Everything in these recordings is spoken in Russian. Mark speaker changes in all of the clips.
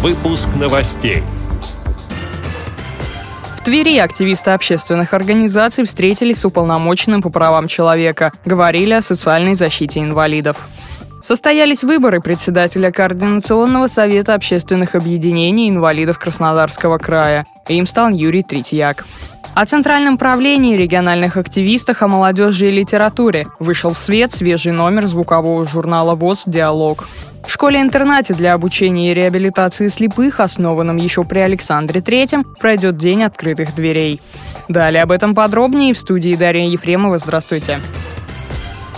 Speaker 1: Выпуск новостей.
Speaker 2: В Твери активисты общественных организаций встретились с уполномоченным по правам человека, говорили о социальной защите инвалидов. Состоялись выборы председателя Координационного совета общественных объединений инвалидов Краснодарского края. Им стал Юрий Третьяк. О Центральном правлении региональных активистах, о молодежи и литературе вышел в свет свежий номер звукового журнала ВОЗ «Диалог». В школе-интернате для обучения и реабилитации слепых, основанном еще при Александре III, пройдет День открытых дверей. Далее об этом подробнее в студии Дарья Ефремова. Здравствуйте.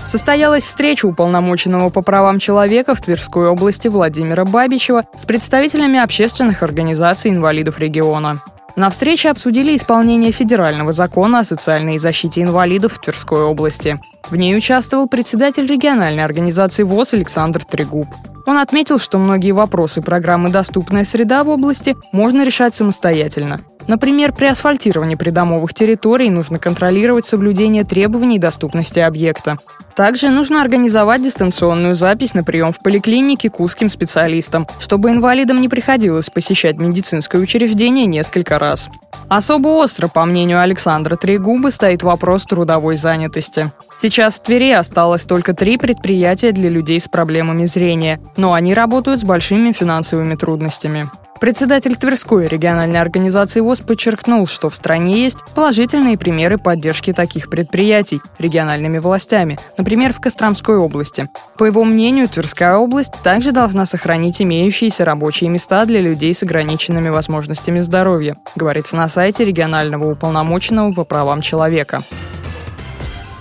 Speaker 2: Состоялась встреча уполномоченного по правам человека в Тверской области Владимира Бабичева с представителями общественных организаций инвалидов региона. На встрече обсудили исполнение федерального закона о социальной защите инвалидов в Тверской области. В ней участвовал председатель региональной организации ВОЗ Александр Трегуб. Он отметил, что многие вопросы программы «Доступная среда» в области можно решать самостоятельно. Например, при асфальтировании придомовых территорий нужно контролировать соблюдение требований доступности объекта. Также нужно организовать дистанционную запись на прием в поликлинике к узким специалистам, чтобы инвалидам не приходилось посещать медицинское учреждение несколько раз. Особо остро, по мнению Александра Трегубы, стоит вопрос трудовой занятости. Сейчас в Твери осталось только три предприятия для людей с проблемами зрения, но они работают с большими финансовыми трудностями. Председатель Тверской региональной организации ВОЗ подчеркнул, что в стране есть положительные примеры поддержки таких предприятий региональными властями, например, в Костромской области. По его мнению, Тверская область также должна сохранить имеющиеся рабочие места для людей с ограниченными возможностями здоровья, говорится на сайте регионального уполномоченного по правам человека.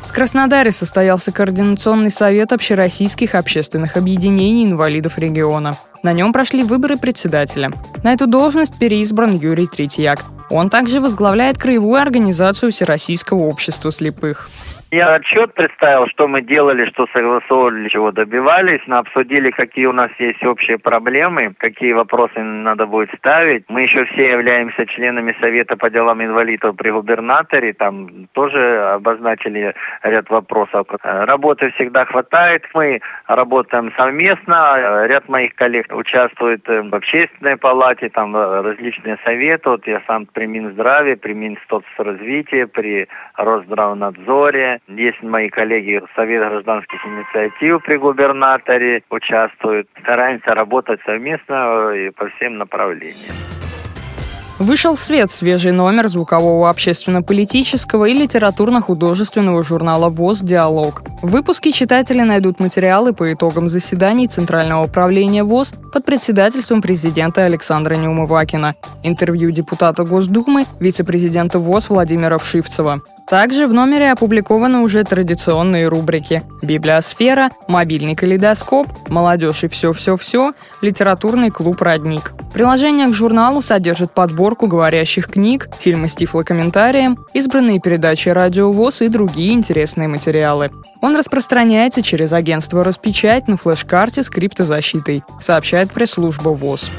Speaker 2: В Краснодаре состоялся Координационный совет общероссийских общественных объединений инвалидов региона. На нем прошли выборы председателя. На эту должность переизбран Юрий Третьяк. Он также возглавляет краевую организацию Всероссийского общества слепых.
Speaker 3: Я отчет представил, что мы делали, что согласовывали, чего добивались. Мы обсудили, какие у нас есть общие проблемы, какие вопросы надо будет ставить. Мы еще все являемся членами Совета по делам инвалидов при губернаторе. Там тоже обозначили ряд вопросов. Работы всегда хватает. Мы работаем совместно. Ряд моих коллег участвует в общественной палате, там различные советы. Вот я сам при Минздраве, при Минсоцразвитии, при Росздравнадзоре. Есть мои коллеги Совет гражданских инициатив при губернаторе участвуют. Стараемся работать совместно и по всем направлениям.
Speaker 2: Вышел в свет свежий номер звукового общественно-политического и литературно-художественного журнала ВОЗ «Диалог». В выпуске читатели найдут материалы по итогам заседаний Центрального управления ВОЗ под председательством президента Александра Неумывакина, интервью депутата Госдумы, вице-президента ВОЗ Владимира Вшивцева, также в номере опубликованы уже традиционные рубрики «Библиосфера», «Мобильный калейдоскоп», «Молодежь и все-все-все», «Литературный клуб «Родник». Приложение к журналу содержит подборку говорящих книг, фильмы с тифлокомментарием, избранные передачи «Радио ВОЗ» и другие интересные материалы. Он распространяется через агентство «Распечать» на флеш-карте с криптозащитой, сообщает пресс-служба ВОЗ.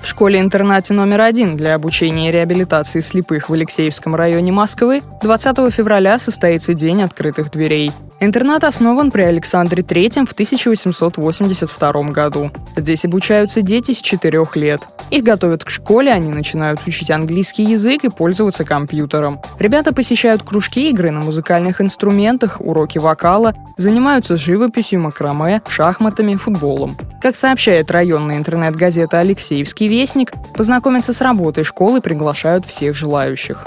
Speaker 2: В школе-интернате номер один для обучения и реабилитации слепых в Алексеевском районе Москвы 20 февраля состоится День открытых дверей. Интернат основан при Александре III в 1882 году. Здесь обучаются дети с 4 лет. Их готовят к школе, они начинают учить английский язык и пользоваться компьютером. Ребята посещают кружки игры на музыкальных инструментах, уроки вокала, занимаются живописью, макраме, шахматами, футболом. Как сообщает районная интернет-газета «Алексеевский вестник», познакомиться с работой школы приглашают всех желающих.